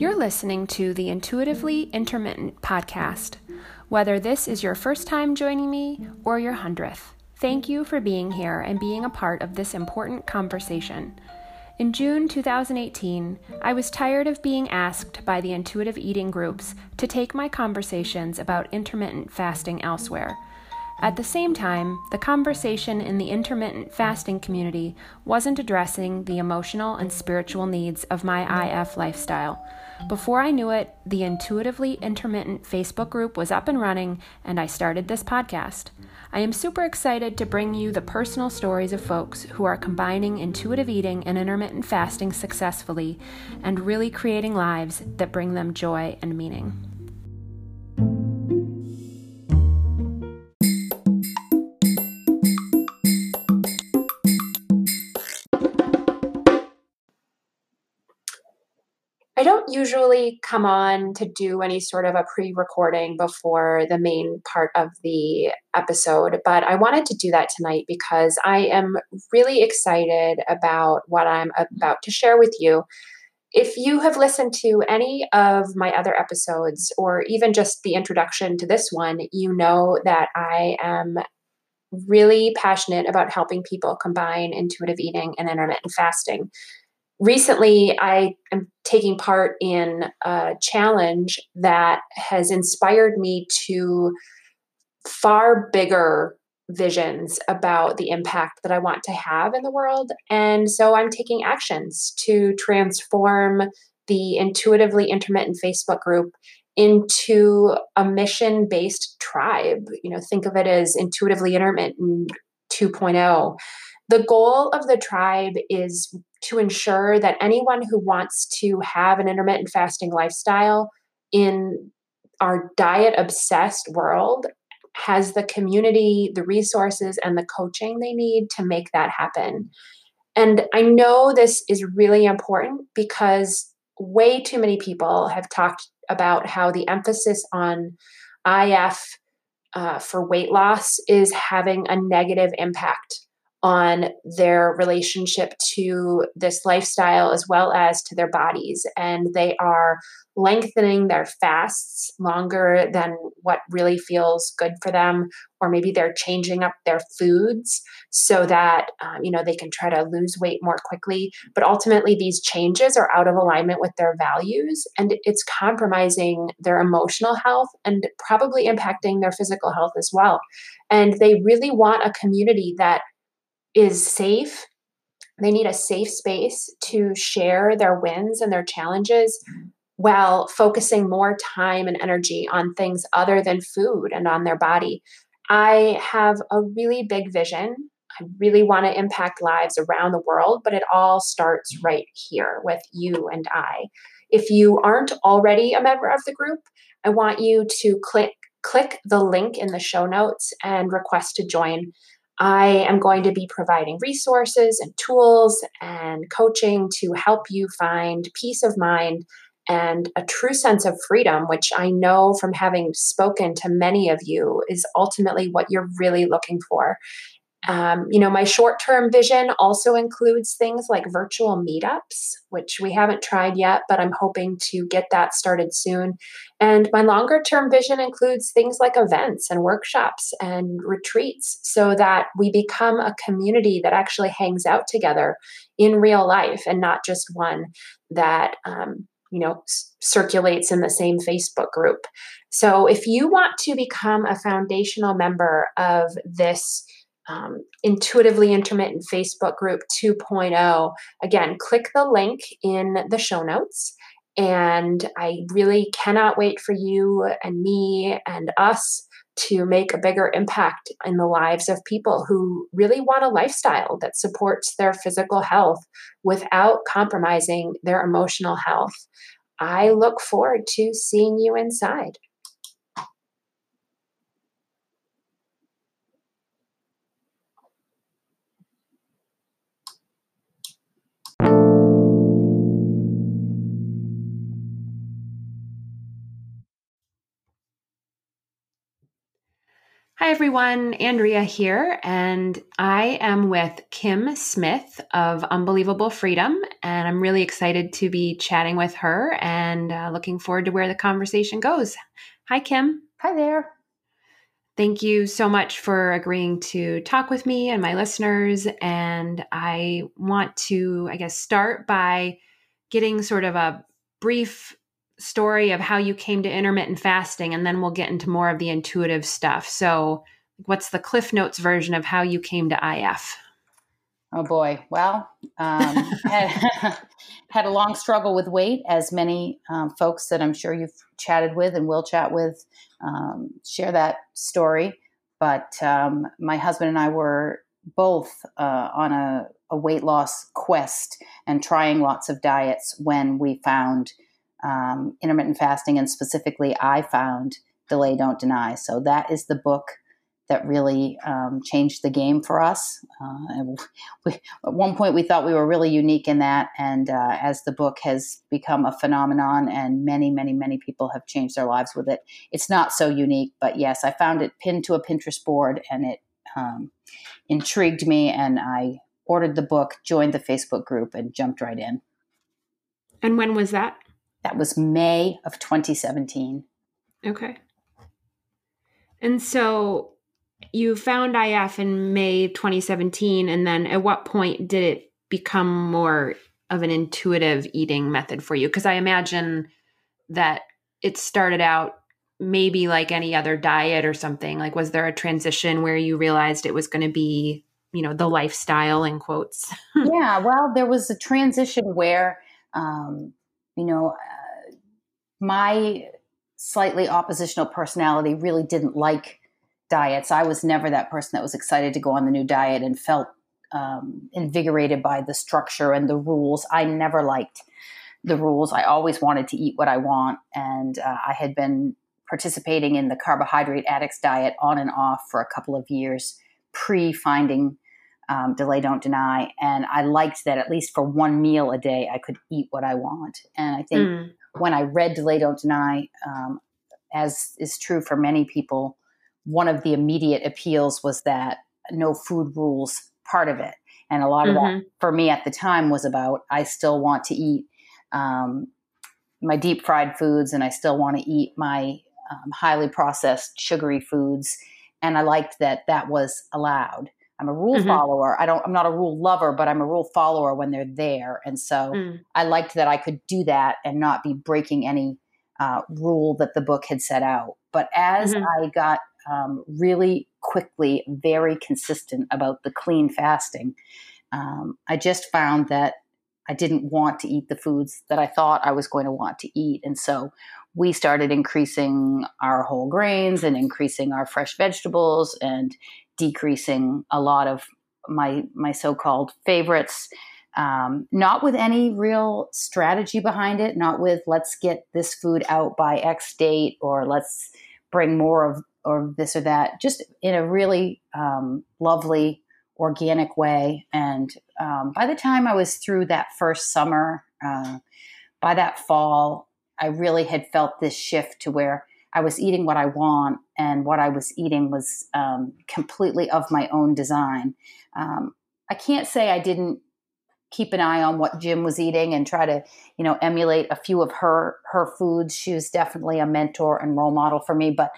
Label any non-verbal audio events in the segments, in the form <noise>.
You're listening to the Intuitively Intermittent podcast. Whether this is your first time joining me or your hundredth, thank you for being here and being a part of this important conversation. In June 2018, I was tired of being asked by the intuitive eating groups to take my conversations about intermittent fasting elsewhere. At the same time, the conversation in the intermittent fasting community wasn't addressing the emotional and spiritual needs of my IF lifestyle. Before I knew it, the Intuitively Intermittent Facebook group was up and running, and I started this podcast. I am super excited to bring you the personal stories of folks who are combining intuitive eating and intermittent fasting successfully and really creating lives that bring them joy and meaning. I don't usually come on to do any sort of a pre recording before the main part of the episode, but I wanted to do that tonight because I am really excited about what I'm about to share with you. If you have listened to any of my other episodes or even just the introduction to this one, you know that I am really passionate about helping people combine intuitive eating and intermittent fasting recently I am taking part in a challenge that has inspired me to far bigger visions about the impact that I want to have in the world. And so I'm taking actions to transform the intuitively intermittent Facebook group into a mission based tribe. You know, think of it as intuitively intermittent 2.0 the goal of the tribe is to ensure that anyone who wants to have an intermittent fasting lifestyle in our diet obsessed world has the community, the resources, and the coaching they need to make that happen. And I know this is really important because way too many people have talked about how the emphasis on IF uh, for weight loss is having a negative impact on their relationship to this lifestyle as well as to their bodies. And they are lengthening their fasts longer than what really feels good for them, or maybe they're changing up their foods so that um, you know they can try to lose weight more quickly. But ultimately, these changes are out of alignment with their values, and it's compromising their emotional health and probably impacting their physical health as well. And they really want a community that is safe. They need a safe space to share their wins and their challenges while focusing more time and energy on things other than food and on their body. I have a really big vision. I really want to impact lives around the world, but it all starts right here with you and I. If you aren't already a member of the group, I want you to click click the link in the show notes and request to join. I am going to be providing resources and tools and coaching to help you find peace of mind and a true sense of freedom, which I know from having spoken to many of you is ultimately what you're really looking for. Um, you know, my short term vision also includes things like virtual meetups, which we haven't tried yet, but I'm hoping to get that started soon. And my longer term vision includes things like events and workshops and retreats so that we become a community that actually hangs out together in real life and not just one that, um, you know, s- circulates in the same Facebook group. So if you want to become a foundational member of this, um, intuitively intermittent Facebook group 2.0. Again, click the link in the show notes. And I really cannot wait for you and me and us to make a bigger impact in the lives of people who really want a lifestyle that supports their physical health without compromising their emotional health. I look forward to seeing you inside. Hi, everyone, Andrea here, and I am with Kim Smith of Unbelievable Freedom, and I'm really excited to be chatting with her and uh, looking forward to where the conversation goes. Hi, Kim. Hi there. Thank you so much for agreeing to talk with me and my listeners. And I want to, I guess, start by getting sort of a brief story of how you came to intermittent fasting, and then we'll get into more of the intuitive stuff. So, what's the Cliff Notes version of how you came to IF? Oh boy. Well, um, <laughs> had, <laughs> had, a long struggle with weight, as many um, folks that I'm sure you've chatted with and will chat with um, share that story. But um, my husband and I were both uh, on a, a, weight loss quest and trying lots of diets when we found um, intermittent fasting, and specifically, I found Delay Don't Deny. So that is the book that really um, changed the game for us. Uh, <laughs> we, at one point, we thought we were really unique in that, and uh, as the book has become a phenomenon, and many, many, many people have changed their lives with it, it's not so unique. But yes, I found it pinned to a Pinterest board, and it um, intrigued me, and I ordered the book, joined the Facebook group, and jumped right in. And when was that? That was May of 2017. Okay. And so you found IF in May 2017. And then at what point did it become more of an intuitive eating method for you? Because I imagine that it started out maybe like any other diet or something. Like, was there a transition where you realized it was going to be, you know, the lifestyle in quotes? <laughs> yeah. Well, there was a transition where, um, you know, uh, my slightly oppositional personality really didn't like diets. I was never that person that was excited to go on the new diet and felt um, invigorated by the structure and the rules. I never liked the rules. I always wanted to eat what I want. And uh, I had been participating in the carbohydrate addicts diet on and off for a couple of years pre finding um, delay don't deny. And i liked that at least for one meal a day i could eat what i want. And i think mm. when i read delay don't deny um, as is true for many people one of the immediate appeals was that no food rules part of it. And a lot of mm-hmm. that for me at the time was about i still want to eat um, my deep fried foods and i still want to eat my um, highly processed sugary foods. And i liked that that was allowed I'm a rule mm-hmm. follower. I don't I'm not a rule lover, but I'm a rule follower when they're there. And so mm. I liked that I could do that and not be breaking any uh, rule that the book had set out. But as mm-hmm. I got um, really quickly very consistent about the clean fasting, um, I just found that I didn't want to eat the foods that I thought I was going to want to eat. And so we started increasing our whole grains and increasing our fresh vegetables and decreasing a lot of my my so-called favorites. Um, not with any real strategy behind it not with let's get this food out by x date or let's bring more of or this or that just in a really um, lovely organic way. And um, by the time i was through that first summer uh, by that fall i really had felt this shift to where I was eating what I want, and what I was eating was um, completely of my own design. Um, I can't say I didn't keep an eye on what Gin was eating and try to, you know, emulate a few of her her foods. She was definitely a mentor and role model for me. But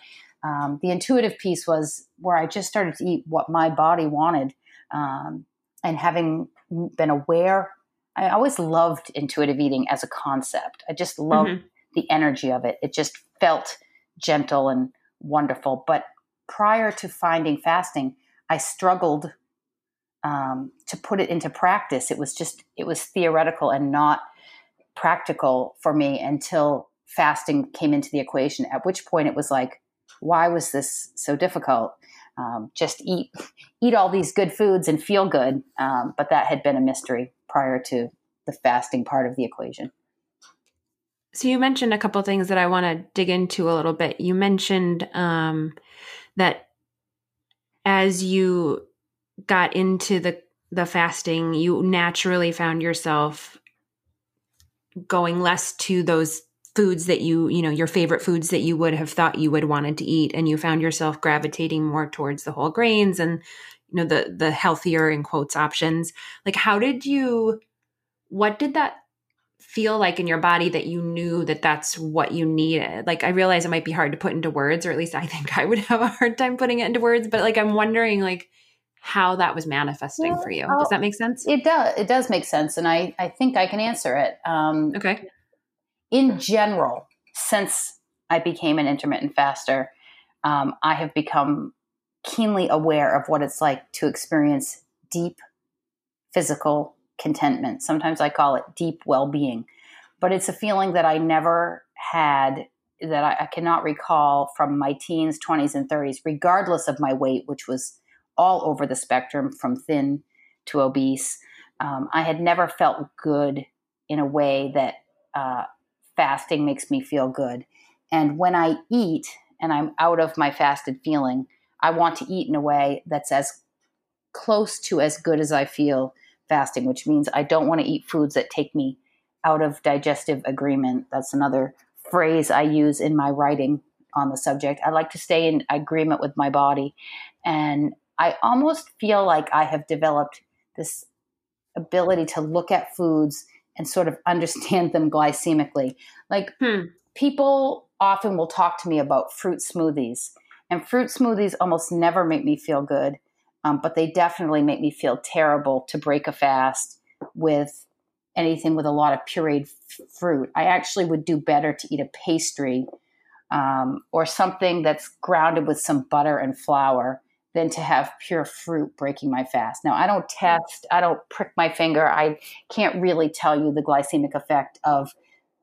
um, the intuitive piece was where I just started to eat what my body wanted, um, and having been aware. I always loved intuitive eating as a concept. I just loved mm-hmm. the energy of it. It just felt gentle and wonderful. But prior to finding fasting, I struggled um, to put it into practice. It was just, it was theoretical and not practical for me until fasting came into the equation, at which point it was like, why was this so difficult? Um, just eat <laughs> eat all these good foods and feel good. Um, but that had been a mystery prior to the fasting part of the equation. So you mentioned a couple things that I want to dig into a little bit. You mentioned um, that as you got into the the fasting, you naturally found yourself going less to those foods that you, you know, your favorite foods that you would have thought you would wanted to eat and you found yourself gravitating more towards the whole grains and you know the the healthier in quotes options. Like how did you what did that feel like in your body that you knew that that's what you needed? Like I realize it might be hard to put into words or at least I <laughs> think I would have a hard time putting it into words, but like I'm wondering like how that was manifesting for you. Does that make sense? It does. It does make sense, and I I think I can answer it. Um, okay in general, since I became an intermittent faster, um, I have become keenly aware of what it's like to experience deep physical contentment. Sometimes I call it deep well being, but it's a feeling that I never had, that I, I, cannot recall from my teens, 20s, and 30s, regardless of my weight, which was all over the spectrum from thin to obese. Um, I had never felt good in a way that uh, fasting makes me feel good. And when I eat and I'm out of my fasted feeling, I want to eat in a way that's as close to as good as I feel fasting, which means I don't want to eat foods that take me out of digestive agreement. That's another phrase I use in my writing on the subject. I like to stay in agreement with my body. And I almost feel like I have developed this ability to look at foods and sort of understand them glycemically. Like hmm. people often will talk to me about fruit smoothies, and fruit smoothies almost never make me feel good, um, but they definitely make me feel terrible to break a fast with anything with a lot of pureed f- fruit. I actually would do better to eat a pastry um, or something that's grounded with some butter and flour than to have pure fruit breaking my fast. Now, I don't test, I don't prick my finger. I can't really tell you the glycemic effect of,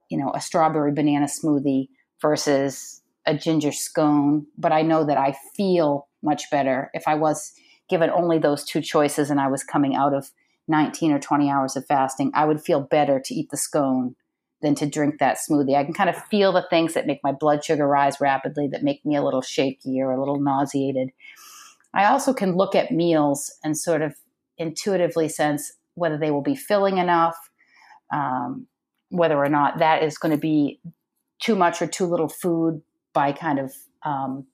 you know, a strawberry banana smoothie versus a ginger scone, but I know that I feel much better if I was given only those two choices and I was coming out of 19 or 20 hours of fasting, I would feel better to eat the scone than to drink that smoothie. I can kind of feel the things that make my blood sugar rise rapidly, that make me a little shaky or a little nauseated. I also can look at meals and sort of intuitively sense whether they will be filling enough, um, whether or not that is going to be too much or too little food by kind of um,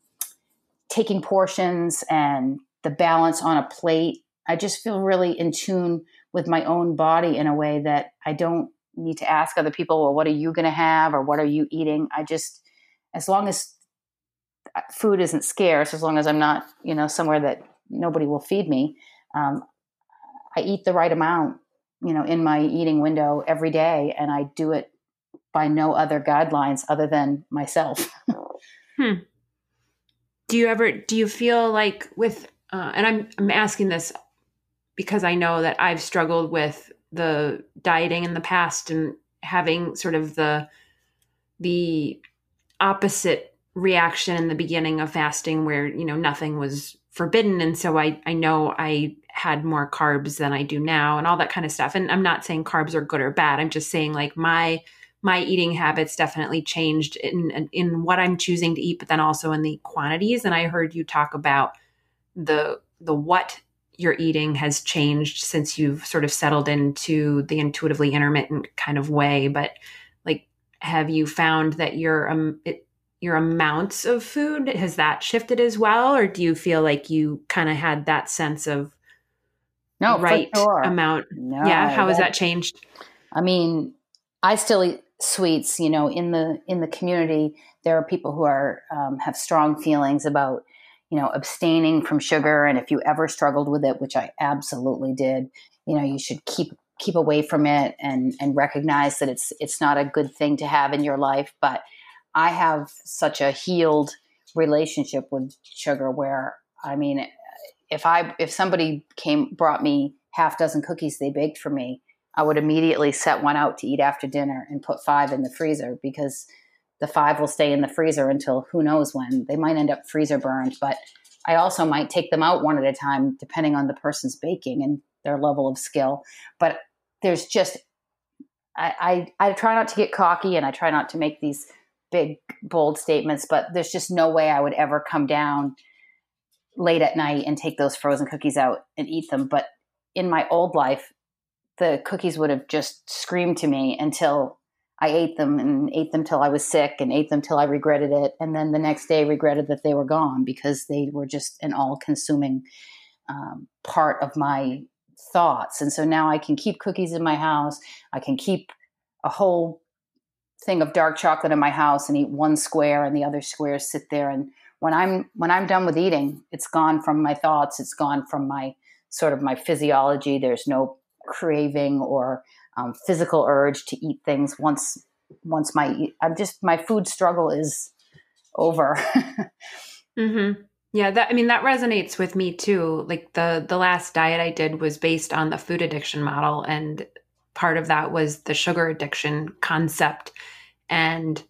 taking portions and the balance on a plate. I just feel really in tune with my own body in a way that I don't need to ask other people, well, what are you going to have or what are you eating? I just, as long as food isn't scarce as long as I'm not, you know, somewhere that nobody will feed me. Um, I eat the right amount, you know, in my eating window every day, and I do it by no other guidelines other than myself. hmm. Do you ever do you feel like with uh, and I'm I'm asking this because I know that I've struggled with the dieting in the past and having sort of the the opposite reaction in the beginning of fasting where you know nothing was forbidden. And so i i know i had more carbs than i do now and all that kind of stuff. And i'm not saying carbs are good or bad. I'm just saying like my my eating habits definitely changed in in what i'm choosing to eat but then also in the quantities. And i heard you talk about the the what you're eating has changed since you've sort of settled into the intuitively intermittent kind of way but like have you found that you're um it, your amounts of food has that shifted as well? Or do you feel like you kind of had that sense of no right sure. amount? No, yeah how has that changed? I mean i still eat sweets you know in the in the community. There are people who are um, have strong feelings about you know abstaining from sugar and if you ever struggled with it which i absolutely did you know you should keep keep away from it and and recognize that it's it's not a good thing to have in your life. But I have such a healed relationship with sugar where I mean if I if somebody came brought me half dozen cookies they baked for me, I would immediately set one out to eat after dinner and put five in the freezer because the five will stay in the freezer until who knows when. They might end up freezer burned, but I also might take them out one at a time depending on the person's baking and their level of skill. But there's just I, I, I try not to get cocky and I try not to make these big bold statements, but there's just no way I would ever come down late at night and take those frozen cookies out and eat them. But in my old life, the cookies would have just screamed to me until I ate them and ate them till I was sick and ate them till I regretted it. And then the next day regretted that they were gone because they were just an all consuming um, part of my thoughts. And so now I can keep cookies in my house. I can keep a whole thing of dark chocolate in my house and eat one square and the other squares sit there. And when I'm, when I'm done with eating, it's gone from my thoughts. It's gone from my sort of my physiology. There's no craving or um, physical urge to eat things once once my I'm just my food struggle is over. <laughs> mm-hmm. Yeah, that I mean that resonates with me too. Like the the last diet I did was based on the food addiction model and part of that was the sugar addiction concept and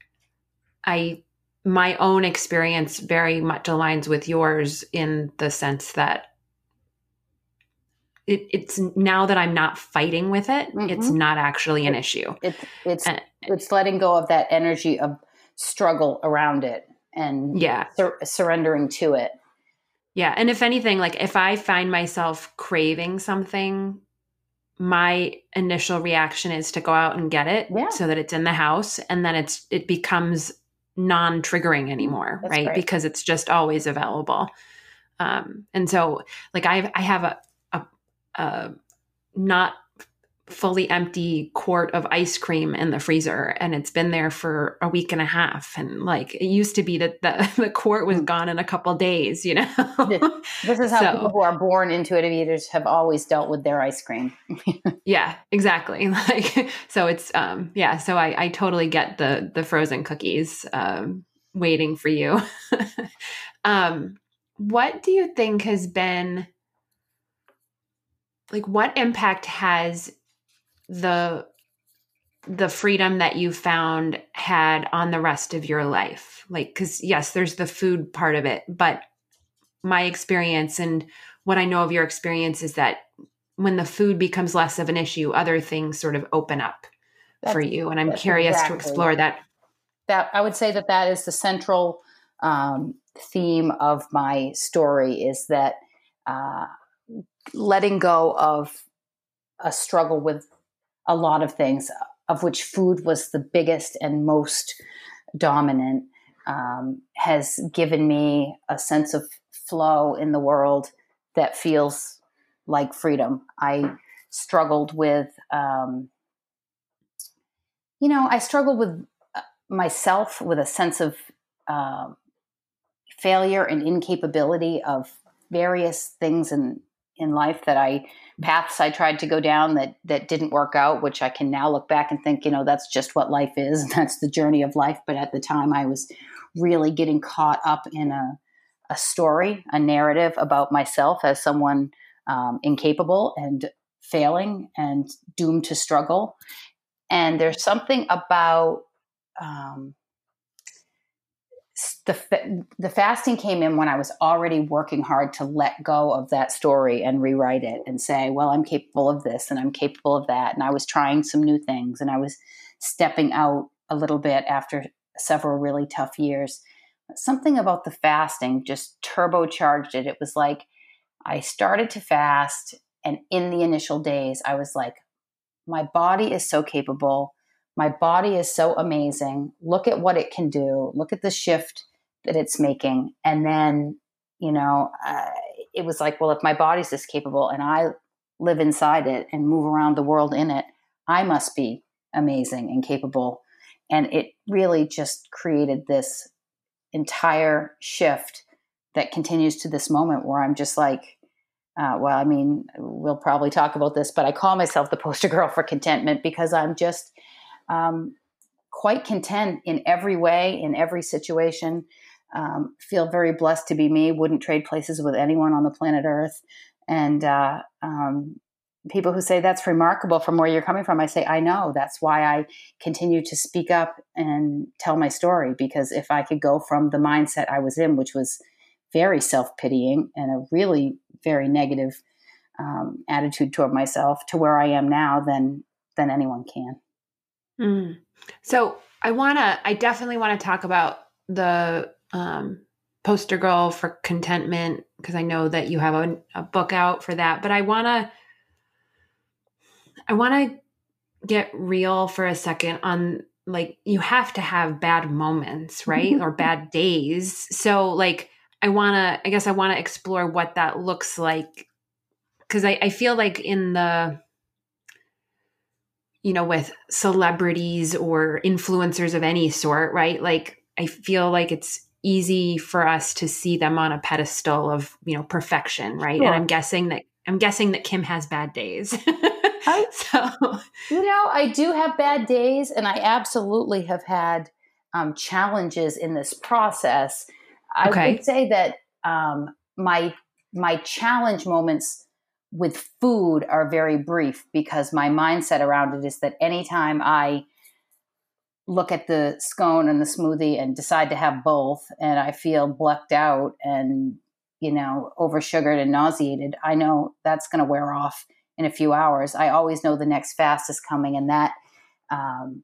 I my own experience very much aligns with yours in the sense that it, it's now that I'm not fighting with it, mm-hmm. it's not actually an issue. It's it's and, it's letting go of that energy of struggle around it and yeah, sur- surrendering to it. Yeah, and if anything, like if I find myself craving something, my initial reaction is to go out and get it yeah. so that it's in the house, and then it's it becomes non-triggering anymore, That's right? Great. Because it's just always available. Um, and so, like I I have a uh, not fully empty quart of ice cream in the freezer and it's been there for a week and a half. And like it used to be that the, <laughs> the quart was gone in a couple days you know? This is how so, people who are born intuitive eaters have always dealt with their ice cream. <laughs> Yeah exactly. <laughs> Like so it's um yeah so i i totally get the the frozen cookies um waiting for you. Um what do you think has been like what impact has the the freedom that you found had on the rest of your life like cuz yes there's the food part of it but my experience and what i know of your experience is that when the food becomes less of an issue other things sort of open up that's, for you and i'm curious exactly. to explore that that i would say that that is the central um, theme of my story is that uh, letting go of a struggle with a lot of things, of which food was the biggest and most dominant, um, has given me a sense of flow in the world that feels like freedom. I struggled with, um, you know, I struggled with uh, myself with a sense of uh, failure and incapability of various things in in life that I paths I tried to go down that that didn't work out, which I can now look back and think, you know, that's just what life is, and <laughs> that's the journey of life. But at the time, I was really getting caught up in a a story, a narrative about myself as someone um, incapable and failing and doomed to struggle. And there's something about um, the the fasting came in when I was already working hard to let go of that story and rewrite it and say, well, I'm capable of this and I'm capable of that, and I was trying some new things and I was stepping out a little bit after several really tough years. Something about the fasting just turbocharged it. It was like I started to fast, and in the initial days, I was like, my body is so capable my body is so amazing. Look at what it can do. Look at the shift that it's making. And then, you know, uh, it was like, well, if my body's this capable and I live inside it and move around the world in it, I must be amazing and capable. And it really just created this entire shift that continues to this moment where I'm just like, uh, well, I mean, we'll probably talk about this, but I call myself the poster girl for contentment because I'm just um, quite content in every way, in every situation. Um, feel very blessed to be me. Wouldn't trade places with anyone on the planet Earth. And uh, um, people who say that's remarkable from where you're coming from, I say, I know. That's why I continue to speak up and tell my story. Because if I could go from the mindset I was in, which was very self pitying and a really very negative um, attitude toward myself, to where I am now, then then anyone can. Mm. So I want to, I definitely want to talk about the um, poster girl for contentment because I know that you have a, a book out for that. But I want to, I want to get real for a second on like you have to have bad moments, right? <laughs> or bad days. So like I want to I guess I want to explore what that looks like cuz I I feel like in the you know with celebrities or influencers of any sort, right? Like I feel like it's easy for us to see them on a pedestal of, you know, perfection, right? Sure. And I'm guessing that I'm guessing that Kim has bad days. <laughs> I, so, you know, I do have bad days, and I absolutely have had um, challenges in this process. I okay. would say that um, my my challenge moments with food are very brief because my mindset around it is that anytime I look at the scone and the smoothie and decide to have both and I feel blecked out and you know over sugared and nauseated, I know that's going to wear off in a few hours. I always know the next fast is coming, and that um,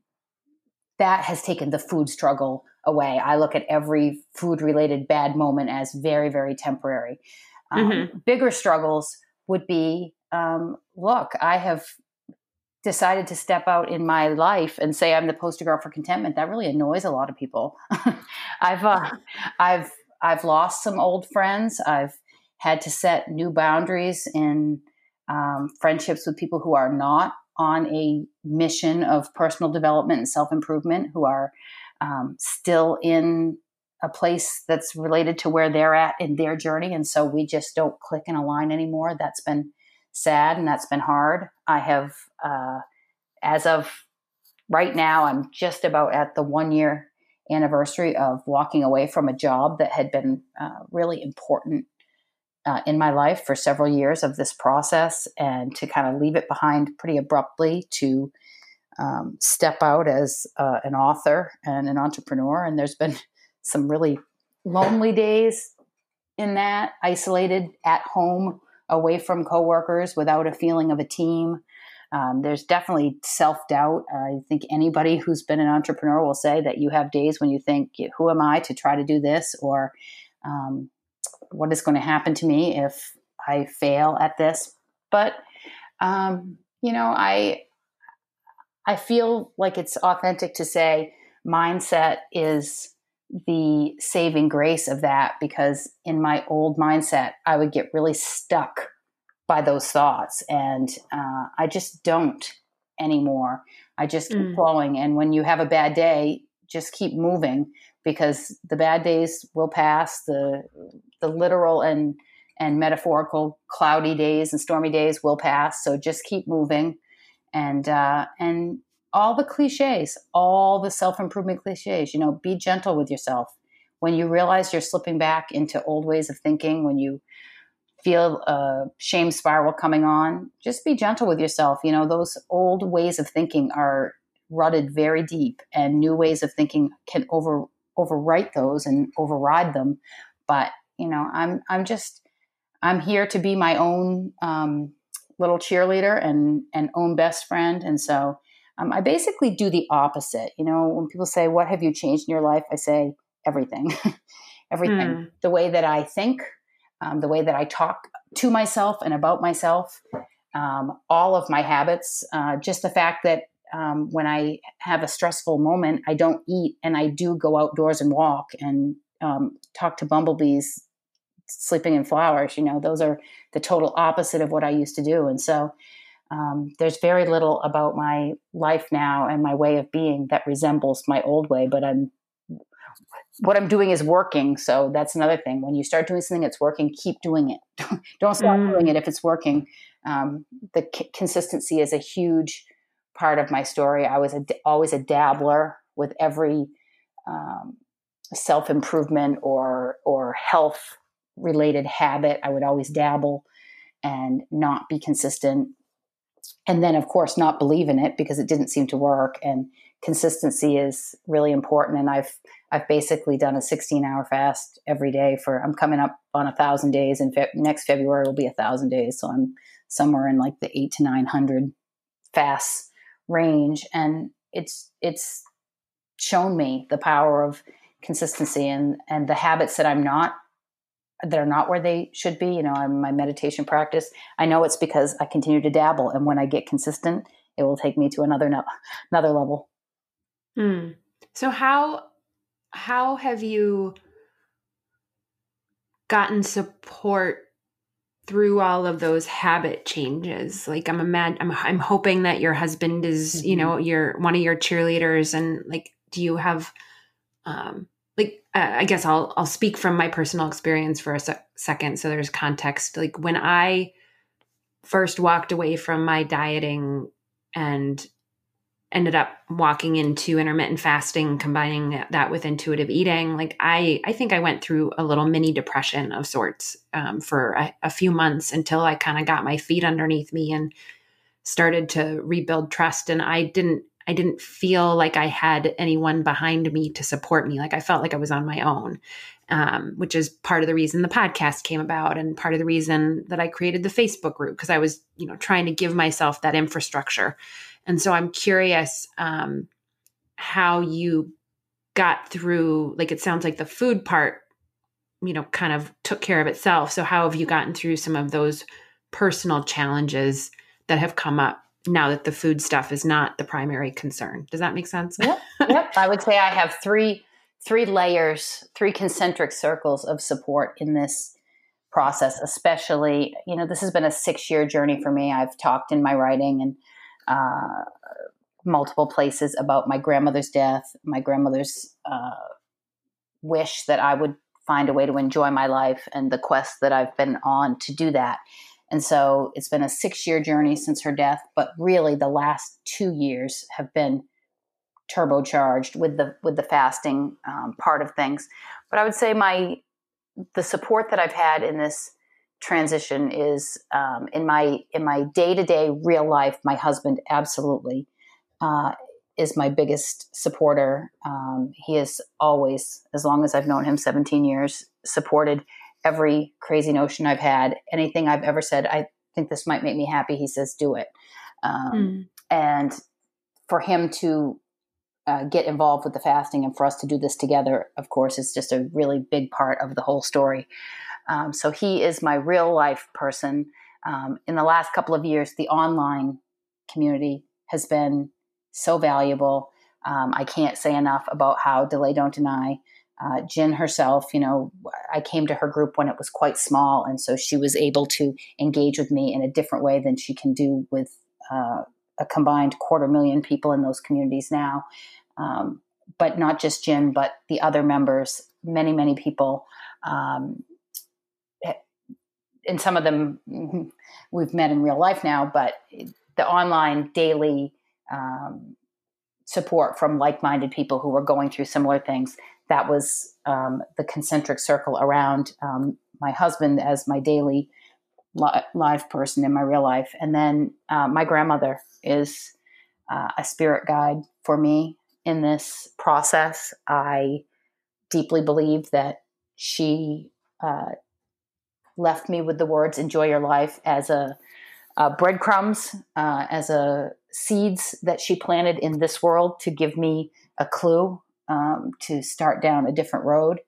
that has taken the food struggle away. I look at every food related bad moment as very, very temporary. Um, mm-hmm. Bigger struggles would be um, look, I have decided to step out in my life and say I'm the poster girl for contentment. That really annoys a lot of people. <laughs> I've uh, I've I've lost some old friends. I've had to set new boundaries in um, friendships with people who are not on a mission of personal development and self improvement, who are um, still in a place that's related to where they're at in their journey. And so we just don't click and align anymore. That's been sad and that's been hard. I have, uh, as of right now, I'm just about at the one year anniversary of walking away from a job that had been uh, really important uh, in my life for several years of this process and to kind of leave it behind pretty abruptly to um, step out as uh, an author and an entrepreneur. And there's been some really lonely days in that, isolated at home, away from coworkers, without a feeling of a team. Um, there's definitely self doubt. I think anybody who's been an entrepreneur will say that you have days when you think, "Who am I to try to do this?" or um, what is going to happen to me if I fail at this. But um, you know, I I feel like it's authentic to say mindset is the saving grace of that because in my old mindset, I would get really stuck by those thoughts, and uh, I just don't anymore. I just keep mm. flowing, and when you have a bad day, just keep moving because the bad days will pass. The the literal and and metaphorical cloudy days and stormy days will pass. So just keep moving, and uh, and all the cliches, all the self improvement cliches. You know, be gentle with yourself when you realize you're slipping back into old ways of thinking. When you feel a shame spiral coming on, just be gentle with yourself. You know, those old ways of thinking are rutted very deep, and new ways of thinking can over overwrite those and override them. But you know, I'm I'm just I'm here to be my own um, little cheerleader and and own best friend, and so um, I basically do the opposite. You know, when people say, "What have you changed in your life?" I say everything, <laughs> everything. Hmm. The way that I think, um, the way that I talk to myself and about myself, um, all of my habits. Uh, just the fact that um, when I have a stressful moment, I don't eat and I do go outdoors and walk and um, talk to bumblebees sleeping in flowers. You know, those are the total opposite of what I used to do. And so um, there's very little about my life now and my way of being that resembles my old way, but I'm what I'm doing is working. So that's another thing. When you start doing something that's working, keep doing it. <laughs> Don't stop mm. doing it if it's working. Um, the c- consistency is a huge part of my story. I was a, always a dabbler with every um, self improvement or or health related habit. I would always dabble and not be consistent, and then of course not believe in it because it didn't seem to work. And consistency is really important. And I've I've basically done a 16 hour fast every day for I'm coming up on a thousand days, and fe- next February will be a thousand days. So I'm somewhere in like the eight to nine hundred fast range and it's it's shown me the power of consistency and and the habits that I'm not that are not where they should be you know I'm my meditation practice I know it's because I continue to dabble and when I get consistent it will take me to another no, another level Hmm. So how how have you gotten support through all of those habit changes like i'm imag- I'm, I'm hoping that your husband is mm-hmm. you know your one of your cheerleaders and like do you have um like uh, i guess i'll i'll speak from my personal experience for a se- second so there's context. Like when i first walked away from my dieting and ended up walking into intermittent fasting combining that with intuitive eating like i i think i went through a little mini depression of sorts um, for a, a, few months until i kind of got my feet underneath me and started to rebuild trust and i didn't i didn't feel like i had anyone behind me to support me like i felt like i was on my own um, which is part of the reason the podcast came about and part of the reason that i created the facebook group because i was you know trying to give myself that infrastructure and so I'm curious um, how you got through, like, it sounds like the food part, you know, kind of took care of itself. So, how have you gotten through some of those personal challenges that have come up now that the food stuff is not the primary concern? Does that make sense? Yep. Yep. I would say I have three three layers, three concentric circles of support in this process especially you know this has been a six year journey for me i've talked in my writing and uh, multiple places about my grandmother's death, my grandmother's uh, wish that I would find a way to enjoy my life, and the quest that I've been on to do that. And so it's been a six year journey since her death, but really the last two years have been turbocharged with the with the fasting um, part of things. But I would say my the support that I've had in this transition is um, in my in my day to day real life. My husband absolutely uh, is my biggest supporter. Um, he is always, as long as I've known him, 17 years, supported every crazy notion I've had. Anything I've ever said, I think this might make me happy. He says, do it. Um, mm. And for him to uh, get involved with the fasting and for us to do this together, of course, is just a really big part of the whole story. Um, so he is my real life person. Um, in the last couple of years, the online community has been so valuable. Um, I can't say enough about how Delay Don't Deny. Uh, Gin herself, you know, I came to her group when it was quite small, and so she was able to engage with me in a different way than she can do with uh, a combined quarter million people in those communities now. Um, but not just Gin, but the other members, many, many people um, and some of them we've met in real life now, but the online daily um, support from like-minded people who were going through similar things that was um, the concentric circle around um, my husband as my daily li- live person in my real life. And then uh, my grandmother is uh, a spirit guide for me in this process. I deeply believe that she uh, left me with the words "enjoy your life" as a, a breadcrumbs, uh, as a seeds that she planted in this world to give me a clue um, to start down a different road.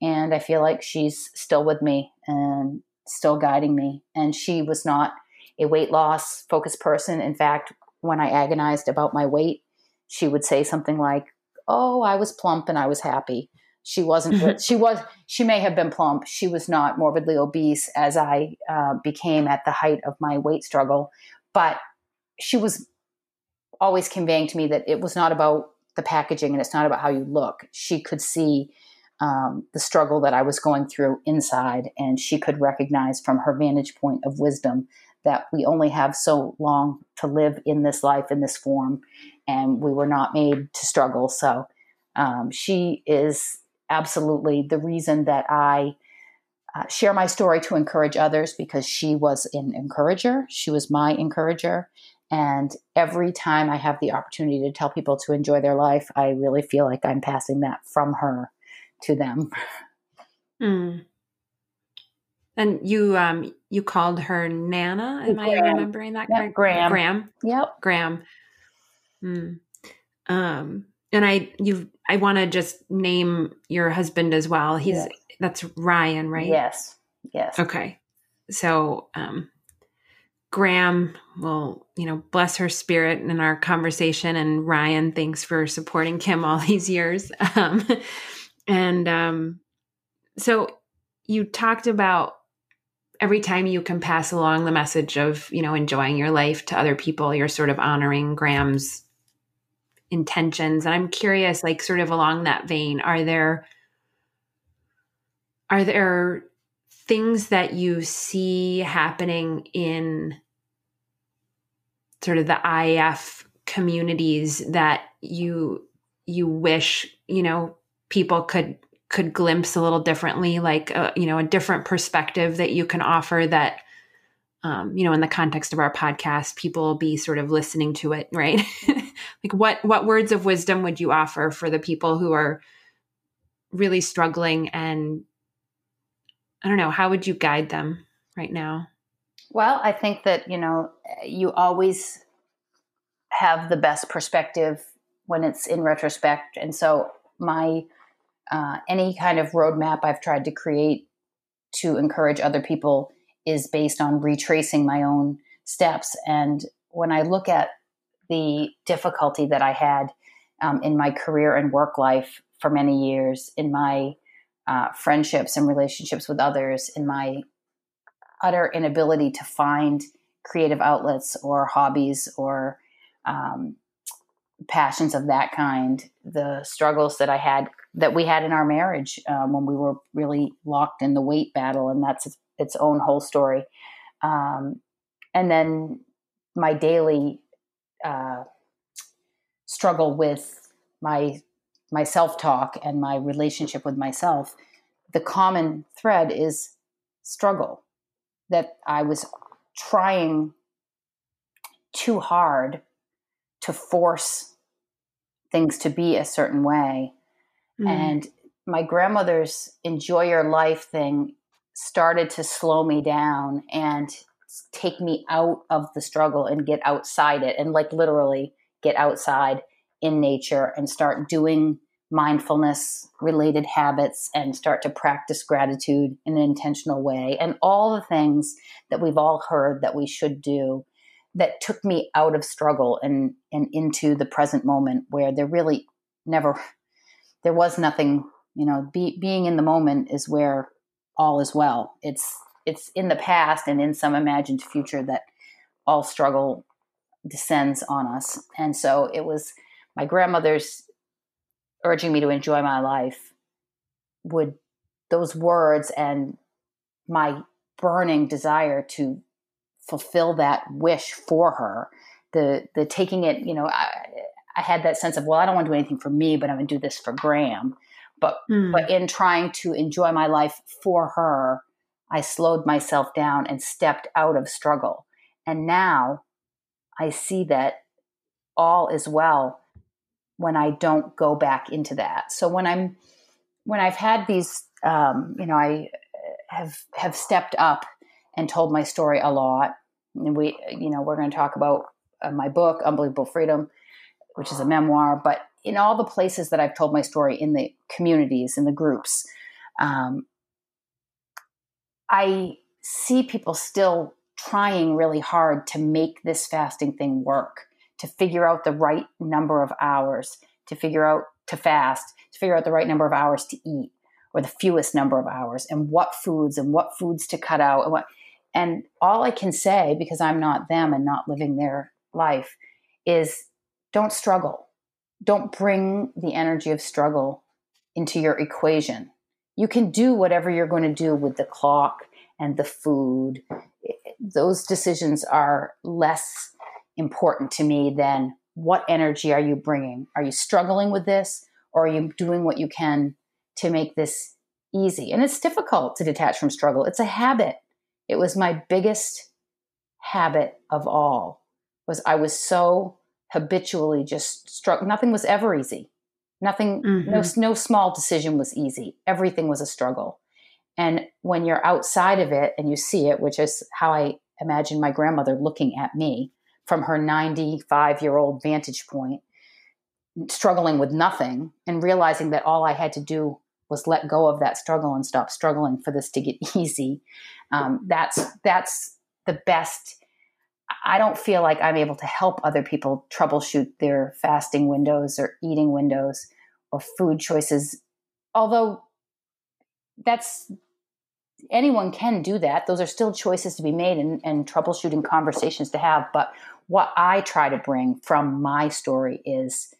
And I feel like she's still with me and still guiding me. And she was not a weight loss focused person. In fact, when I agonized about my weight, she would say something like, Oh, I was plump and I was happy. She wasn't. Mm-hmm. she was. She may have been plump. She was not morbidly obese as I uh, became at the height of my weight struggle. But she was always conveying to me that it was not about the packaging and it's not about how you look. She could see um, the struggle that I was going through inside, and she could recognize from her vantage point of wisdom that we only have so long to live in this life in this form, and we were not made to struggle. So um, she is absolutely the reason that I uh, share my story to encourage others because she was an encourager. She was my encourager. And every time I have the opportunity to tell people to enjoy their life, I really feel like I'm passing that from her to them. Mm. And you um you called her Nana. Am Gram. I remembering that yep? Gram. Gram. Yep. Gram. Mm. Um and I you I want to just name your husband as well. He's yes. that's Ryan, right? Yes. Yes. Okay. So, um Gram will, you know, bless her spirit in our conversation. And Ryan, thanks for supporting Kim all <laughs> these years. Um, and um, so you talked about every time you can pass along the message of, you know, enjoying your life to other people, you're sort of honoring Gram's intentions. And I'm curious, like, sort of along that vein, are there are there things that you see happening in sort of the IF communities that you you wish you know people could could glimpse a little differently like a, uh, you know a different perspective that you can offer that um, you know in the context of our podcast people be sort of listening to it right? <laughs> Like what what words of wisdom would you offer for the people who are really struggling and i don't know how would you guide them right now? Well i think that you know you always have the best perspective when it's in retrospect. And so my uh, any kind of roadmap i've tried to create to encourage other people is based on retracing my own steps. And when i look at the difficulty that I had um, in my career and work life for many years, in my uh, friendships and relationships with others, in my utter inability to find creative outlets or hobbies or um, passions of that kind, the struggles that I had, that we had in our marriage um, when we were really locked in the weight battle, and that's its, own whole story. Um, and then my daily uh, struggle with my my self talk and my relationship with myself, the common thread is struggle. That I was trying too hard to force things to be a certain way. Mm. And my grandmother's enjoy your life thing started to slow me down and take me out of the struggle and get outside it and like literally get outside in nature and start doing mindfulness related habits and start to practice gratitude in an intentional way and all the things that we've all heard that we should do that took me out of struggle and and into the present moment where there really never there was nothing you know be, being in the moment is where all is well it's it's in the past and in some imagined future that all struggle descends on us. And so it was my grandmother's urging me to enjoy my life would those words and my burning desire to fulfill that wish for her the the taking it you know I, I had that sense of well I don't want to do anything for me but I'm going to do this for Gram but mm. but in trying to enjoy my life for her I slowed myself down and stepped out of struggle. And now I see that all is well when I don't go back into that. So when I'm when I've had these, um, you know, I have have stepped up and told my story a lot. And we, you know, we're going to talk about uh, my book, Unbelievable Freedom, which is a memoir. But in all the places that I've told my story in the communities, in the groups, um, I see people still trying really hard to make this fasting thing work, to figure out the right number of hours, to figure out to fast, to figure out the right number of hours to eat or the fewest number of hours and what foods and what foods to cut out and what and all I can say because I'm not them and not living their life is don't struggle. Don't bring the energy of struggle into your equation you can do whatever you're going to do with the clock and the food. Those decisions are less important to me than what energy are you bringing? Are you struggling with this or are you doing what you can to make this easy? And it's difficult to detach from struggle. It's a habit. It was my biggest habit of all was I was so habitually just struck nothing was ever easy Nothing, mm-hmm. no, no small decision was easy. Everything was a struggle. And when you're outside of it and you see it, which is how I imagine my grandmother looking at me from her 95 year old vantage point, struggling with nothing and realizing that all I had to do was let go of that struggle and stop struggling for this to get <laughs> easy. Um, that's that's the best I don't feel like I'm able to help other people troubleshoot their fasting windows or eating windows or food choices. Although that's anyone can do that. Those are still choices to be made and, and troubleshooting conversations to have. But what I try to bring from my story is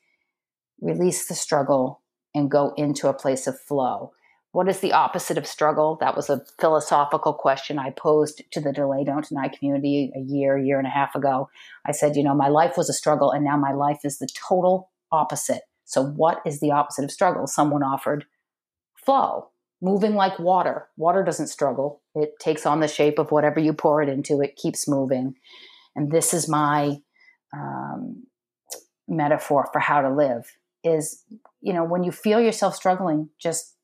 release the struggle and go into a place of flow. What is the opposite of struggle? That was a philosophical question I posed to the Delay Don't Deny community a year, year and a half ago. I said, you know, my life was a struggle and now my life is the total opposite. So, what is the opposite of struggle? Someone offered flow, moving like water. Water doesn't struggle, it takes on the shape of whatever you pour it into, it keeps moving. And this is my um, metaphor for how to live is, you know, when you feel yourself struggling, just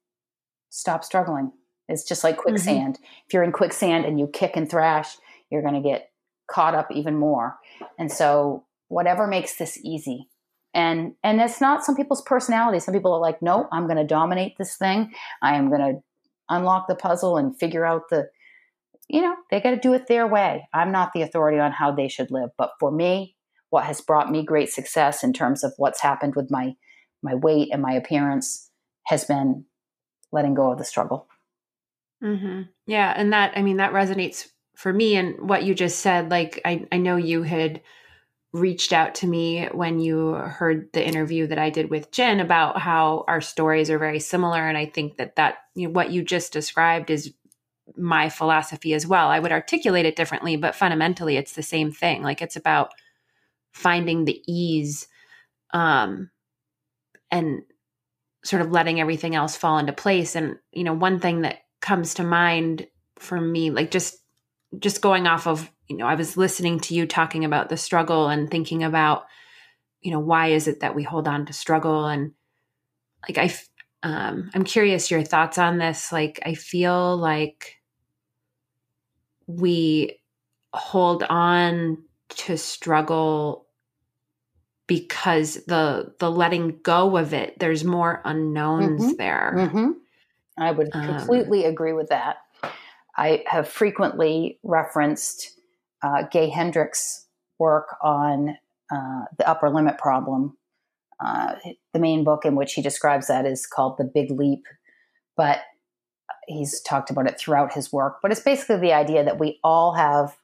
stop struggling. It's just like mm-hmm. quicksand. Mm-hmm. If you're in quicksand and you kick and thrash, you're going to get caught up even more. And so, whatever makes this easy. And and it's not some people's personality. Some people are like, "No, I'm going to dominate this thing. I am going to unlock the puzzle and figure out the you know, they got to do it their way. I'm not the authority on how they should live, but for me, what has brought me great success in terms of what's happened with my my weight and my appearance has been letting go of the struggle. Mm-hmm. Yeah. And that, I mean, that resonates for me. And what you just said, like, I, I know you had reached out to me when you heard the interview that I did with Gin about how our stories are very similar. And I think that that, you know, what you just described is my philosophy as well. I would articulate it differently, but fundamentally it's the same thing. Like it's about finding the ease um and sort of letting everything else fall into place and you know one thing that comes to mind for me like just just going off of you know i was listening to you talking about the struggle and thinking about you know why is it that we hold on to struggle and like i um i'm curious your thoughts on this like i feel like we hold on to struggle because the the letting go of it there's more unknowns mm-hmm. there mm-hmm. i would um, completely um, agree with that i have frequently referenced uh, gay hendricks work on uh, the upper limit problem uh, the main book in which he describes that is called the big leap but he's talked about it throughout his work but it's basically the idea that we all have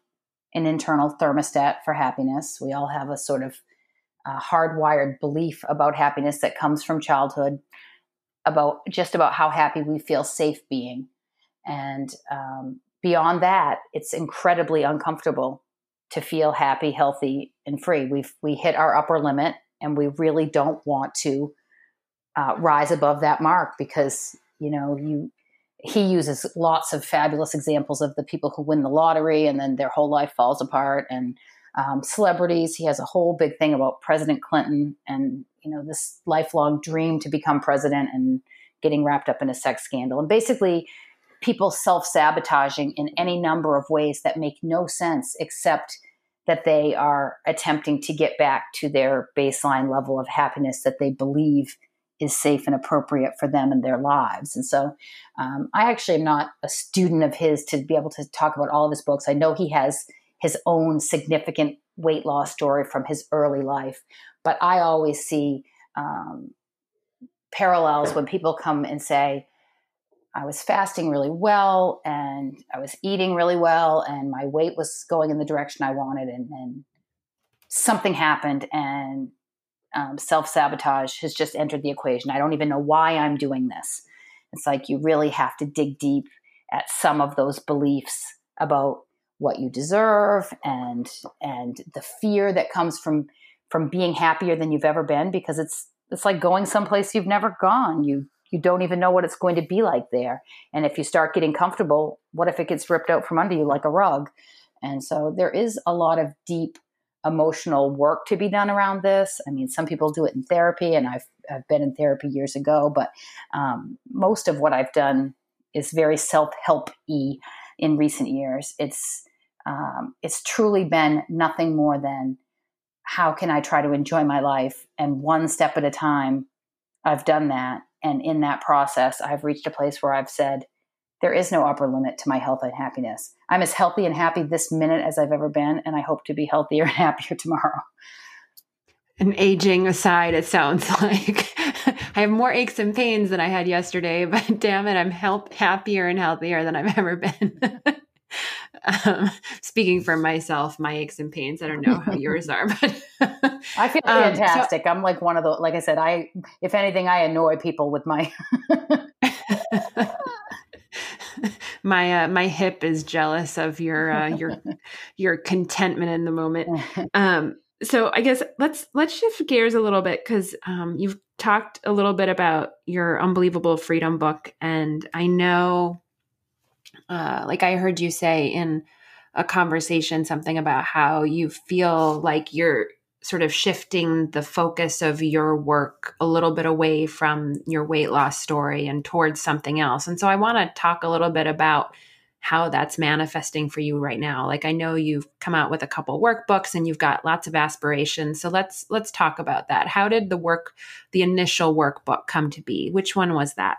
an internal thermostat for happiness. We all have a sort of uh, hardwired belief about happiness that comes from childhood about just about how happy we feel safe being. And um, beyond that it's incredibly uncomfortable to feel happy healthy and free. We've we hit our upper limit and we really don't want to uh, rise above that mark because you know you he uses lots of fabulous examples of the people who win the lottery and then their whole life falls apart and um, celebrities. He has a whole big thing about President Clinton and you know this lifelong dream to become president and getting wrapped up in a sex scandal and basically people self sabotaging in any number of ways that make no sense except that they are attempting to get back to their baseline level of happiness that they believe is safe and appropriate for them and their lives. And so um, I actually am not a student of his to be able to talk about all of his books. I know he has his own significant weight loss story from his early life. But I always see um, parallels when people come and say, I was fasting really well and I was eating really well and my weight was going in the direction I wanted and then something happened and um, self sabotage has just entered the equation. I don't even know why I'm doing this. It's like you really have to dig deep at some of those beliefs about what you deserve and and the fear that comes from from being happier than you've ever been because it's it's like going someplace you've never gone you you don't even know what it's going to be like there and if you start getting comfortable what if it gets ripped out from under you like a rug and so there is a lot of deep emotional work to be done around this i mean some people do it in therapy and i've, I've been in therapy years ago but um, most of what i've done is very self-help-y in recent years it's um, it's truly been nothing more than how can I try to enjoy my life? And one step at a time, I've done that. And in that process, I've reached a place where I've said, there is no upper limit to my health and happiness. I'm as healthy and happy this minute as I've ever been, and I hope to be healthier <laughs> and happier tomorrow. And aging aside, it sounds <laughs> like I have more aches and pains than I had yesterday, <laughs> but damn it, I'm health, happier and healthier than I've ever been. um, speaking for myself, my aches and pains, I don't know how yours are, but I feel fantastic. Um, so, I'm like one of the, like I said, I, if anything, I annoy people with my. My uh, my hip is jealous of your uh, your <laughs> your contentment in the moment. <laughs> Um, so I guess let's let's shift gears a little bit because um, you've talked a little bit about your unbelievable freedom book, and I know, uh, like I heard you say in a conversation something about how you feel like you're sort of shifting the focus of your work a little bit away from your weight loss story and towards something else. And so I want to talk a little bit about how that's manifesting for you right now. Like I know you've come out with a couple workbooks and you've got lots of aspirations. So let's let's talk about that. How did the work the initial workbook come to be? Which one was that?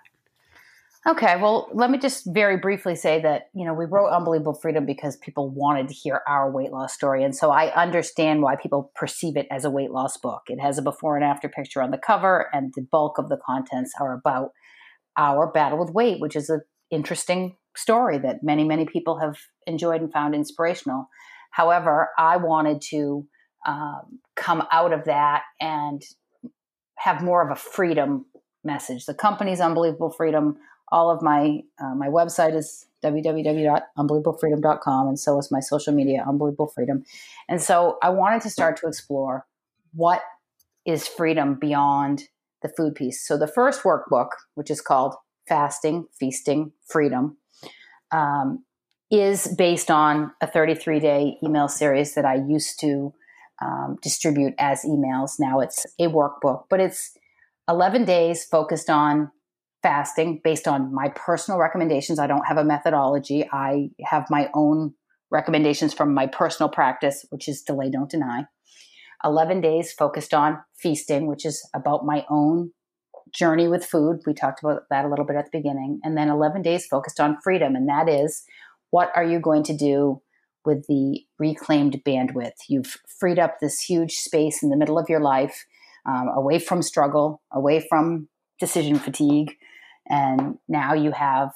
Okay, well, let me just very briefly say that, you know, we wrote Unbelievable Freedom because people wanted to hear our weight loss story. And so I understand why people perceive it as a weight loss book. It has a before and after picture on the cover, and the bulk of the contents are about our battle with weight, which is an interesting story that many, many people have enjoyed and found inspirational. However, I wanted to um, come out of that and have more of a freedom message. The company's Unbelievable Freedom all of my uh, my website is www.unbelievablefreedom.com and so is my social media unbelievable freedom. And so i wanted to start to explore what is freedom beyond the food piece. So the first workbook which is called fasting feasting freedom um, is based on a 33 day email series that i used to um, distribute as emails. Now it's a workbook but it's 11 days focused on fasting based on my personal recommendations. I don't have a methodology. I have my own recommendations from my personal practice, which is delay, don't deny. 11 days focused on feasting, which is about my own journey with food. We talked about that a little bit at the beginning. And then 11 days focused on freedom. And that is what are you going to do with the reclaimed bandwidth? You've freed up this huge space in the middle of your life um, away from struggle, away from decision fatigue, and now you have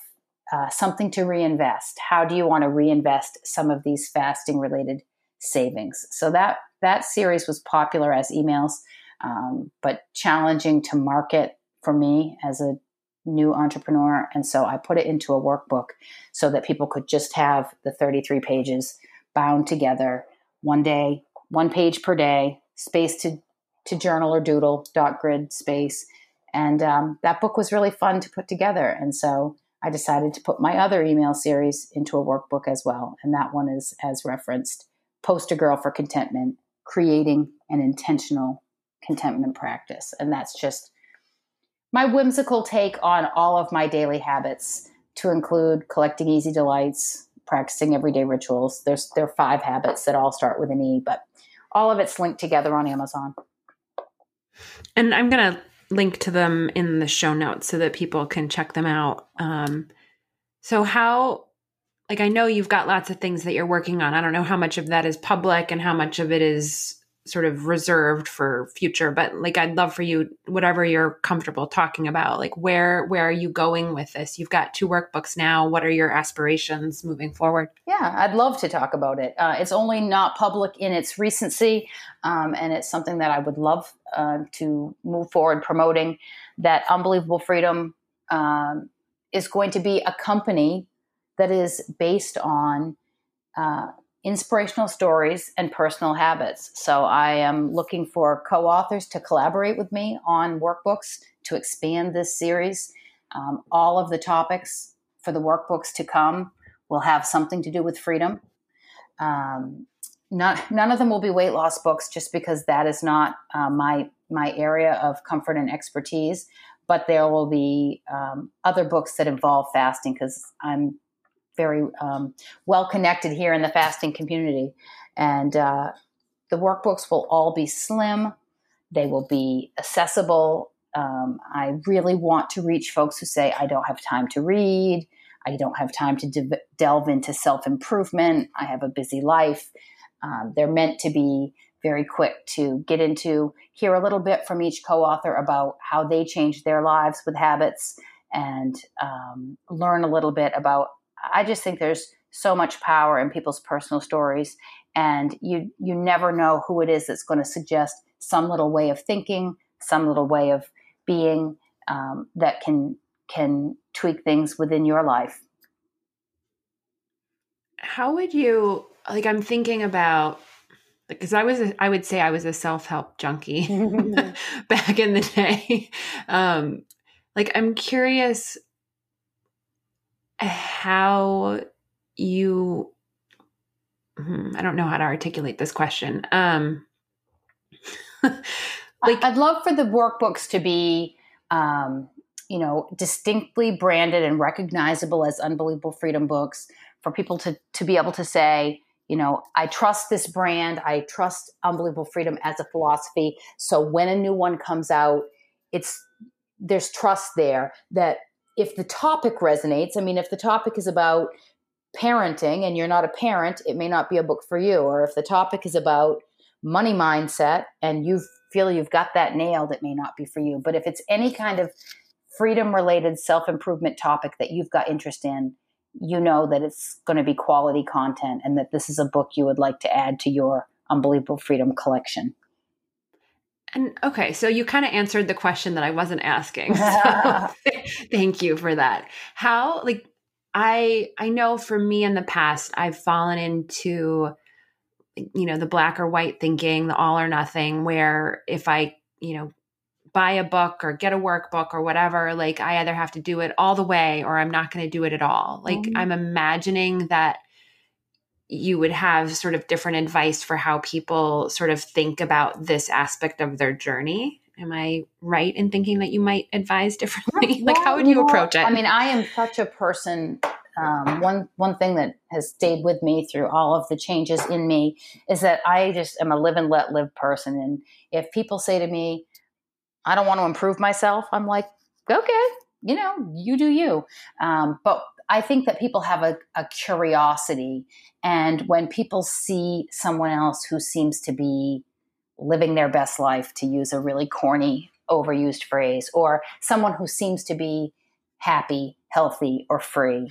uh, something to reinvest. How do you want to reinvest some of these fasting related savings? So that that series was popular as emails, um, but challenging to market for me as a new entrepreneur. And so I put it into a workbook so that people could just have the 33 pages bound together one day, one page per day, space to, to journal or doodle, dot grid space, and um, that book was really fun to put together. And so I decided to put my other email series into a workbook as well. And that one is, as referenced, Poster Girl for Contentment, creating an intentional contentment practice. And that's just my whimsical take on all of my daily habits to include collecting easy delights, practicing everyday rituals. There's there are five habits that all start with an E, but all of it's linked together on Amazon. And I'm gonna link to them in the show notes so that people can check them out. Um, so how like I know you've got lots of things that you're working on. I don't know how much of that is public and how much of it is sort of reserved for future but like i'd love for you whatever you're comfortable talking about like where where are you going with this? You've got two workbooks now. What are your aspirations moving forward? Yeah i'd love to talk about it. Uh, it's only not public in its recency um, and it's something that i would love uh, to move forward promoting that unbelievable freedom um, is going to be a company that is based on uh, inspirational stories and personal habits. So I am looking for co authors to collaborate with me on workbooks to expand this series. Um, all of the topics for the workbooks to come will have something to do with freedom. Um, not, none of them will be weight loss books just because that is not uh, my my area of comfort and expertise. But there will be um, other books that involve fasting because I'm very um, well connected here in the fasting community. And uh, the workbooks will all be slim, they will be accessible. Um, I really want to reach folks who say, I don't have time to read. I don't have time to de- delve into self improvement. I have a busy life. Um, they're meant to be very quick to get into, hear a little bit from each co author about how they changed their lives with habits and um, learn a little bit about. I just think there's so much power in people's personal stories, and you you never know who it is that's going to suggest some little way of thinking, some little way of being um, that can can tweak things within your life. How would you like? I'm thinking about because I was, a, I would say I was a self help junkie <laughs> <laughs> back in the day. Um, like, I'm curious how you, hmm, I don't know how to articulate this question. Um, <laughs> like, I'd love for the workbooks to be, um, you know, distinctly branded and recognizable as unbelievable freedom books for people to to be able to say, you know, I trust this brand. I trust Unbelievable Freedom as a philosophy. So when a new one comes out, it's there's trust there that if the topic resonates, I mean, if the topic is about parenting and you're not a parent, it may not be a book for you. Or if the topic is about money mindset and you feel you've got that nailed, it may not be for you. But if it's any kind of freedom related self improvement topic that you've got interest in, you know that it's going to be quality content and that this is a book you would like to add to your Unbelievable Freedom collection. And okay, so you kind of answered the question that I wasn't asking. So <laughs> <laughs> thank you for that. How like I I know for me in the past I've fallen into you know the black or white thinking, the all or nothing where if I, you know, buy a book or get a workbook or whatever, like I either have to do it all the way or I'm not going to do it at all. Like mm-hmm. I'm imagining that you would have sort of different advice for how people sort of think about this aspect of their journey. Am I right in thinking that you might advise differently? <laughs> like how would you approach it? I mean, I am such a person um, one one thing that has stayed with me through all of the changes in me is that I just am a live and let live person. And if people say to me, I don't want to improve myself. I'm like, okay, you know, you do you. Um, but I think that people have a, a, curiosity. And when people see someone else who seems to be living their best life, to use a really corny, overused phrase, or someone who seems to be happy, healthy, or free,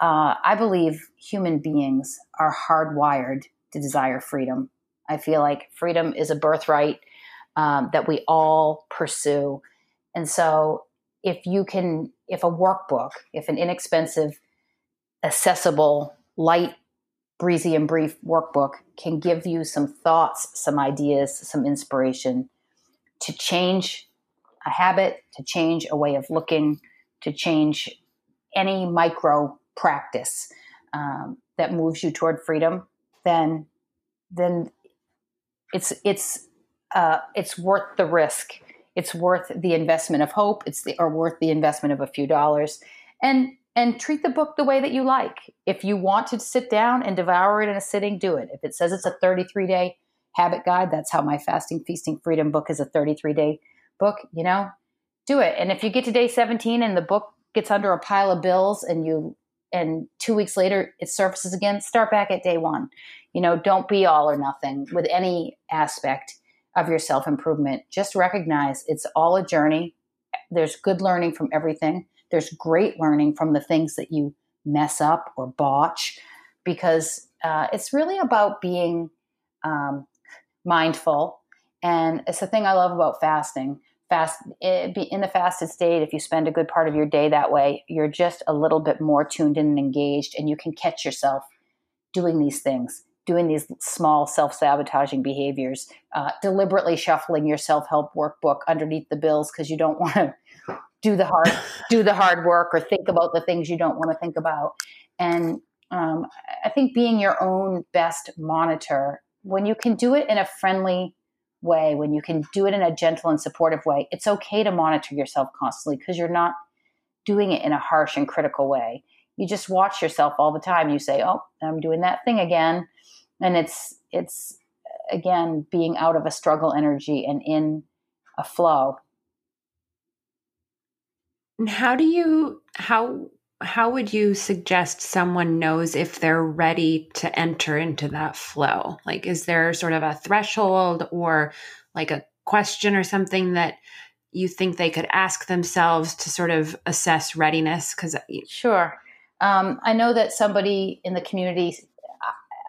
uh, I believe human beings are hardwired to desire freedom. I feel like freedom is a birthright um, that we all pursue. And so, if you can, if a workbook, if an inexpensive, accessible, light, breezy, and brief workbook can give you some thoughts, some ideas, some inspiration to change a habit, to change a way of looking, to change any micro practice um, that moves you toward freedom, then then it's it's uh, it's worth the risk. It's worth the investment of hope. It's the, or worth the investment of a few dollars, and and treat the book the way that you like. If you want to sit down and devour it in a sitting, do it. If it says it's a 33 day habit guide, that's how my fasting, feasting, freedom book is a 33 day book. You know, do it. And if you get to day 17 and the book gets under a pile of bills and you and two weeks later it surfaces again, start back at day one. You know, don't be all or nothing with any aspect of your self improvement. Just recognize it's all a journey. There's good learning from everything. There's great learning from the things that you mess up or botch because uh, it's really about being um, mindful. And it's the thing I love about fasting. Fast eh, in the fasted state, if you spend a good part of your day that way, you're just a little bit more tuned in and engaged, and you can catch yourself doing these things doing these small self sabotaging behaviors, uh, deliberately shuffling your self help workbook underneath the bills because you don't <laughs> want to do the hard do the hard work or think about the things you don't want to think about. And um, I think being your own best monitor when you can do it in a friendly way, when you can do it in a gentle and supportive way, it's okay to monitor yourself constantly because you're not doing it in a harsh and critical way. You just watch yourself all the time. You say, "Oh, I'm doing that thing again." And it's it's again being out of a struggle energy and in a flow and how do you how how would you suggest someone knows if they're ready to enter into that flow? Like, is there sort of a threshold or like a question or something that you think they could ask themselves to sort of assess readiness? Because sure, um, I know that somebody in the community.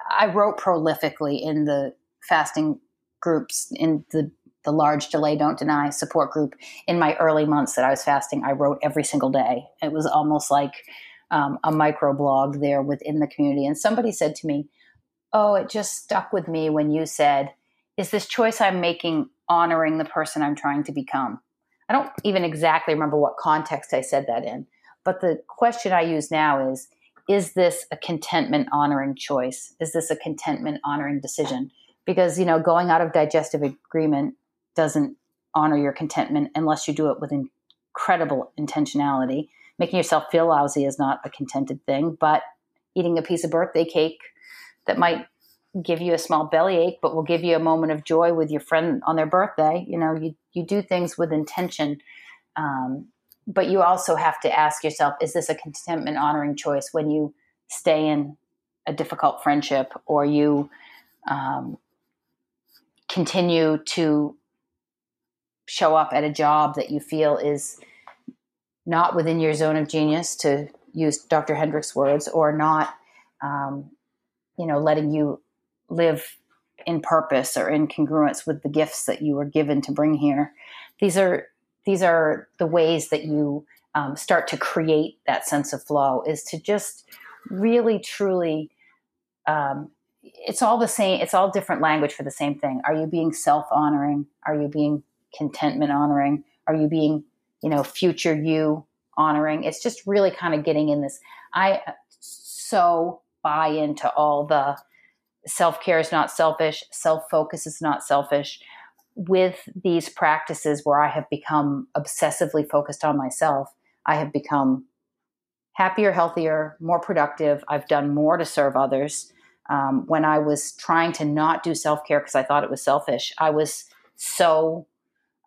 I wrote prolifically in the fasting groups in the the large delay don't deny support group in my early months that I was fasting. I wrote every single day. It was almost like um, a micro blog there within the community. And somebody said to me, "Oh, it just stuck with me when you said, is this choice I'm making honoring the person I'm trying to become?" I don't even exactly remember what context I said that in, but the question I use now is is this a contentment honoring choice? Is this a contentment honoring decision? Because, you know, going out of digestive agreement doesn't honor your contentment unless you do it with incredible intentionality. Making yourself feel lousy is not a contented thing, but eating a piece of birthday cake that might give you a small bellyache, but will give you a moment of joy with your friend on their birthday. You know, you, you do things with intention. Um, but you also have to ask yourself is this a contentment honoring choice when you stay in a difficult friendship or you um, continue to show up at a job that you feel is not within your zone of genius, to use Dr. Hendrick's words, or not, um, you know, letting you live in purpose or in congruence with the gifts that you were given to bring here. These are these are the ways that you um, start to create that sense of flow. Is to just really truly. Um, it's all the same. It's all different language for the same thing. Are you being self honoring? Are you being contentment honoring? Are you being, you know, future you honoring? It's just really kind of getting in this. I so buy into all the self care is not selfish, self focus is not selfish. With these practices where I have become obsessively focused on myself, I have become happier, healthier, more productive. I've done more to serve others. Um, when I was trying to not do self care because I thought it was selfish, I was so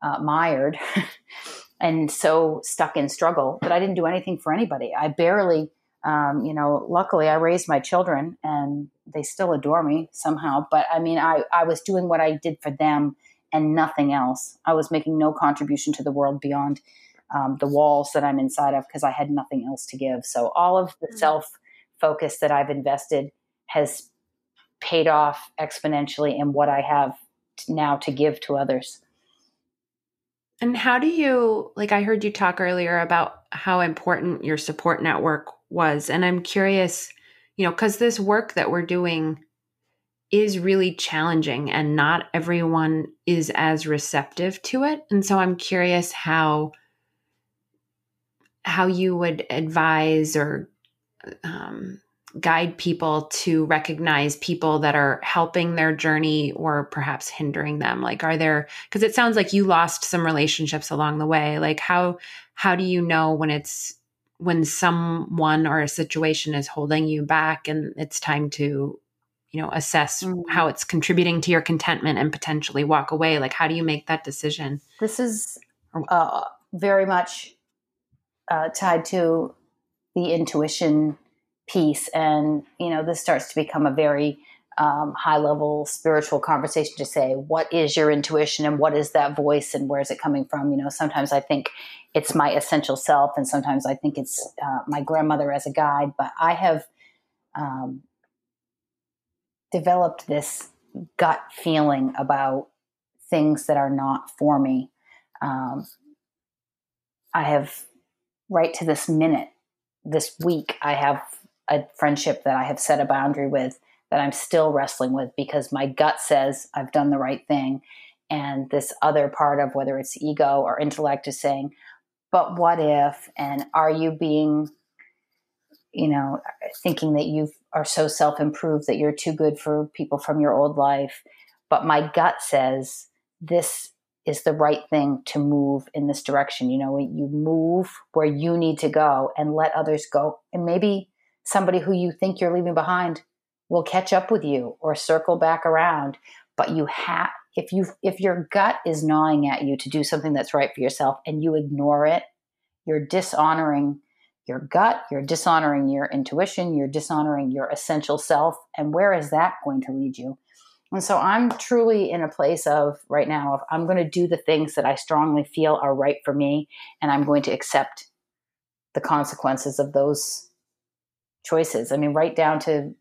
uh, mired <laughs> and so stuck in struggle that I didn't do anything for anybody. I barely, um, you know, luckily I raised my children and they still adore me somehow. But I mean, I, I was doing what I did for them and nothing else. I was making no contribution to the world beyond um, the walls that I'm inside of because I had nothing else to give. So all of the mm-hmm. self focus that I've invested has paid off exponentially in what I have now to give to others. And how do you, like, I heard you talk earlier about how important your support network was. And I'm curious, you know, because this work that we're doing is really challenging and not everyone is as receptive to it. And so I'm curious how how you would advise or um, guide people to recognize people that are helping their journey or perhaps hindering them like are there because it sounds like you lost some relationships along the way like how how do you know when it's when someone or a situation is holding you back and it's time to you know assess mm-hmm. how it's contributing to your contentment and potentially walk away like how do you make that decision this is uh, very much uh, tied to the intuition piece and you know this starts to become a very um, high level spiritual conversation to say what is your intuition and what is that voice and where is it coming from you know sometimes i think it's my essential self and sometimes i think it's uh, my grandmother as a guide but i have um, developed this gut feeling about things that are not for me um, i have right to this minute this week i have a friendship that I have set a boundary with that I'm still wrestling with because my gut says I've done the right thing. And this other part of whether it's ego or intellect is saying, but what if? And are you being, you know, thinking that you are so self improved that you're too good for people from your old life? But my gut says this is the right thing to move in this direction. You know, you move where you need to go and let others go. And maybe somebody who you think you're leaving behind will catch up with you or circle back around but you have if you if your gut is gnawing at you to do something that's right for yourself and you ignore it you're dishonoring your gut, you're dishonoring your intuition, you're dishonoring your essential self. And where is that going to lead you? And so I'm truly in a place of right now of I'm going to do the things that I strongly feel are right for me and I'm going to accept the consequences of those choices. I mean, right down to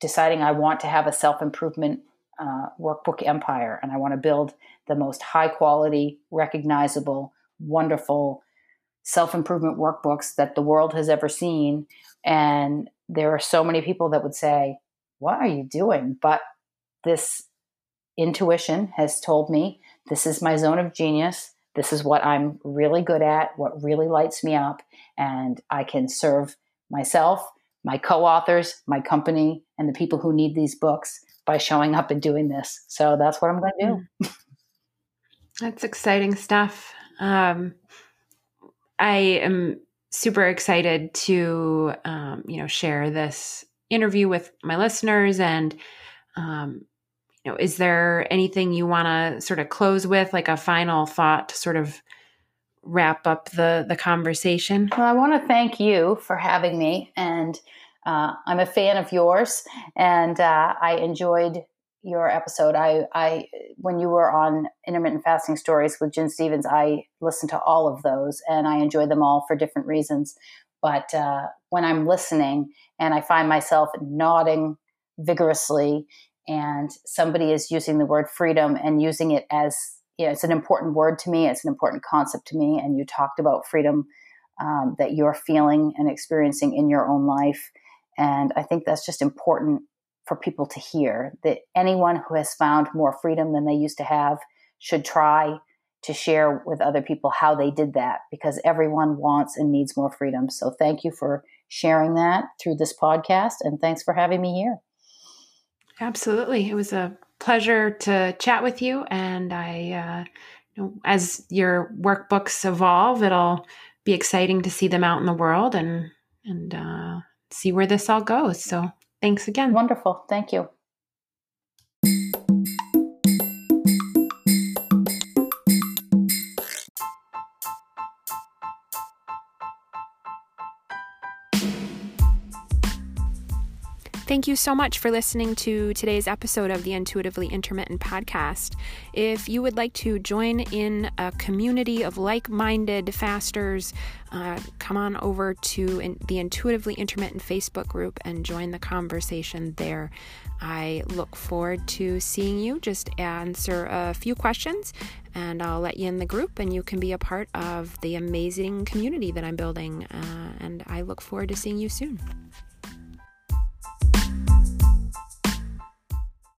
deciding I want to have a self improvement uh, workbook empire and I want to build the most high quality, recognizable, wonderful self improvement workbooks that the world has ever seen. And there are so many people that would say, What are you doing? But this intuition has told me this is my zone of genius. This is what I'm really good at, what really lights me up. And I can serve myself, my co authors, my company, and the people who need these books by showing up and doing this. So that's what I'm going to do. Mm. That's exciting stuff. Um, I am super excited to, um, you know, share this interview with my listeners and um, you know, is there anything you want to sort of close with, like a final thought to sort of wrap up the the conversation? Well, I want to thank you for having me, and uh, I'm a fan of yours, and uh, I enjoyed your episode. I, I, when you were on intermittent fasting stories with Gin Stephens, I listened to all of those, and I enjoy them all for different reasons. But uh, when I'm listening and I find myself nodding vigorously and somebody is using the word freedom and using it as you know, it's an important word to me, it's an important concept to me. And you talked about freedom um, that you're feeling and experiencing in your own life. And I think that's just important for people to hear that anyone who has found more freedom than they used to have should try to share with other people how they did that because everyone wants and needs more freedom. So thank you for sharing that through this podcast and thanks for having me here. Absolutely. It was a pleasure to chat with you. And I, uh, as your workbooks evolve, it'll be exciting to see them out in the world and, and, uh, see where this all goes. So thanks again. Wonderful. Thank you. Thank you so much for listening to today's episode of the Intuitively Intermittent podcast. If you would like to join in a community of like minded fasters, uh, come on over to in, the Intuitively Intermittent Facebook group and join the conversation there. I look forward to seeing you. Just answer a few questions and I'll let you in the group and you can be a part of the amazing community that I'm building. Uh, and I look forward to seeing you soon.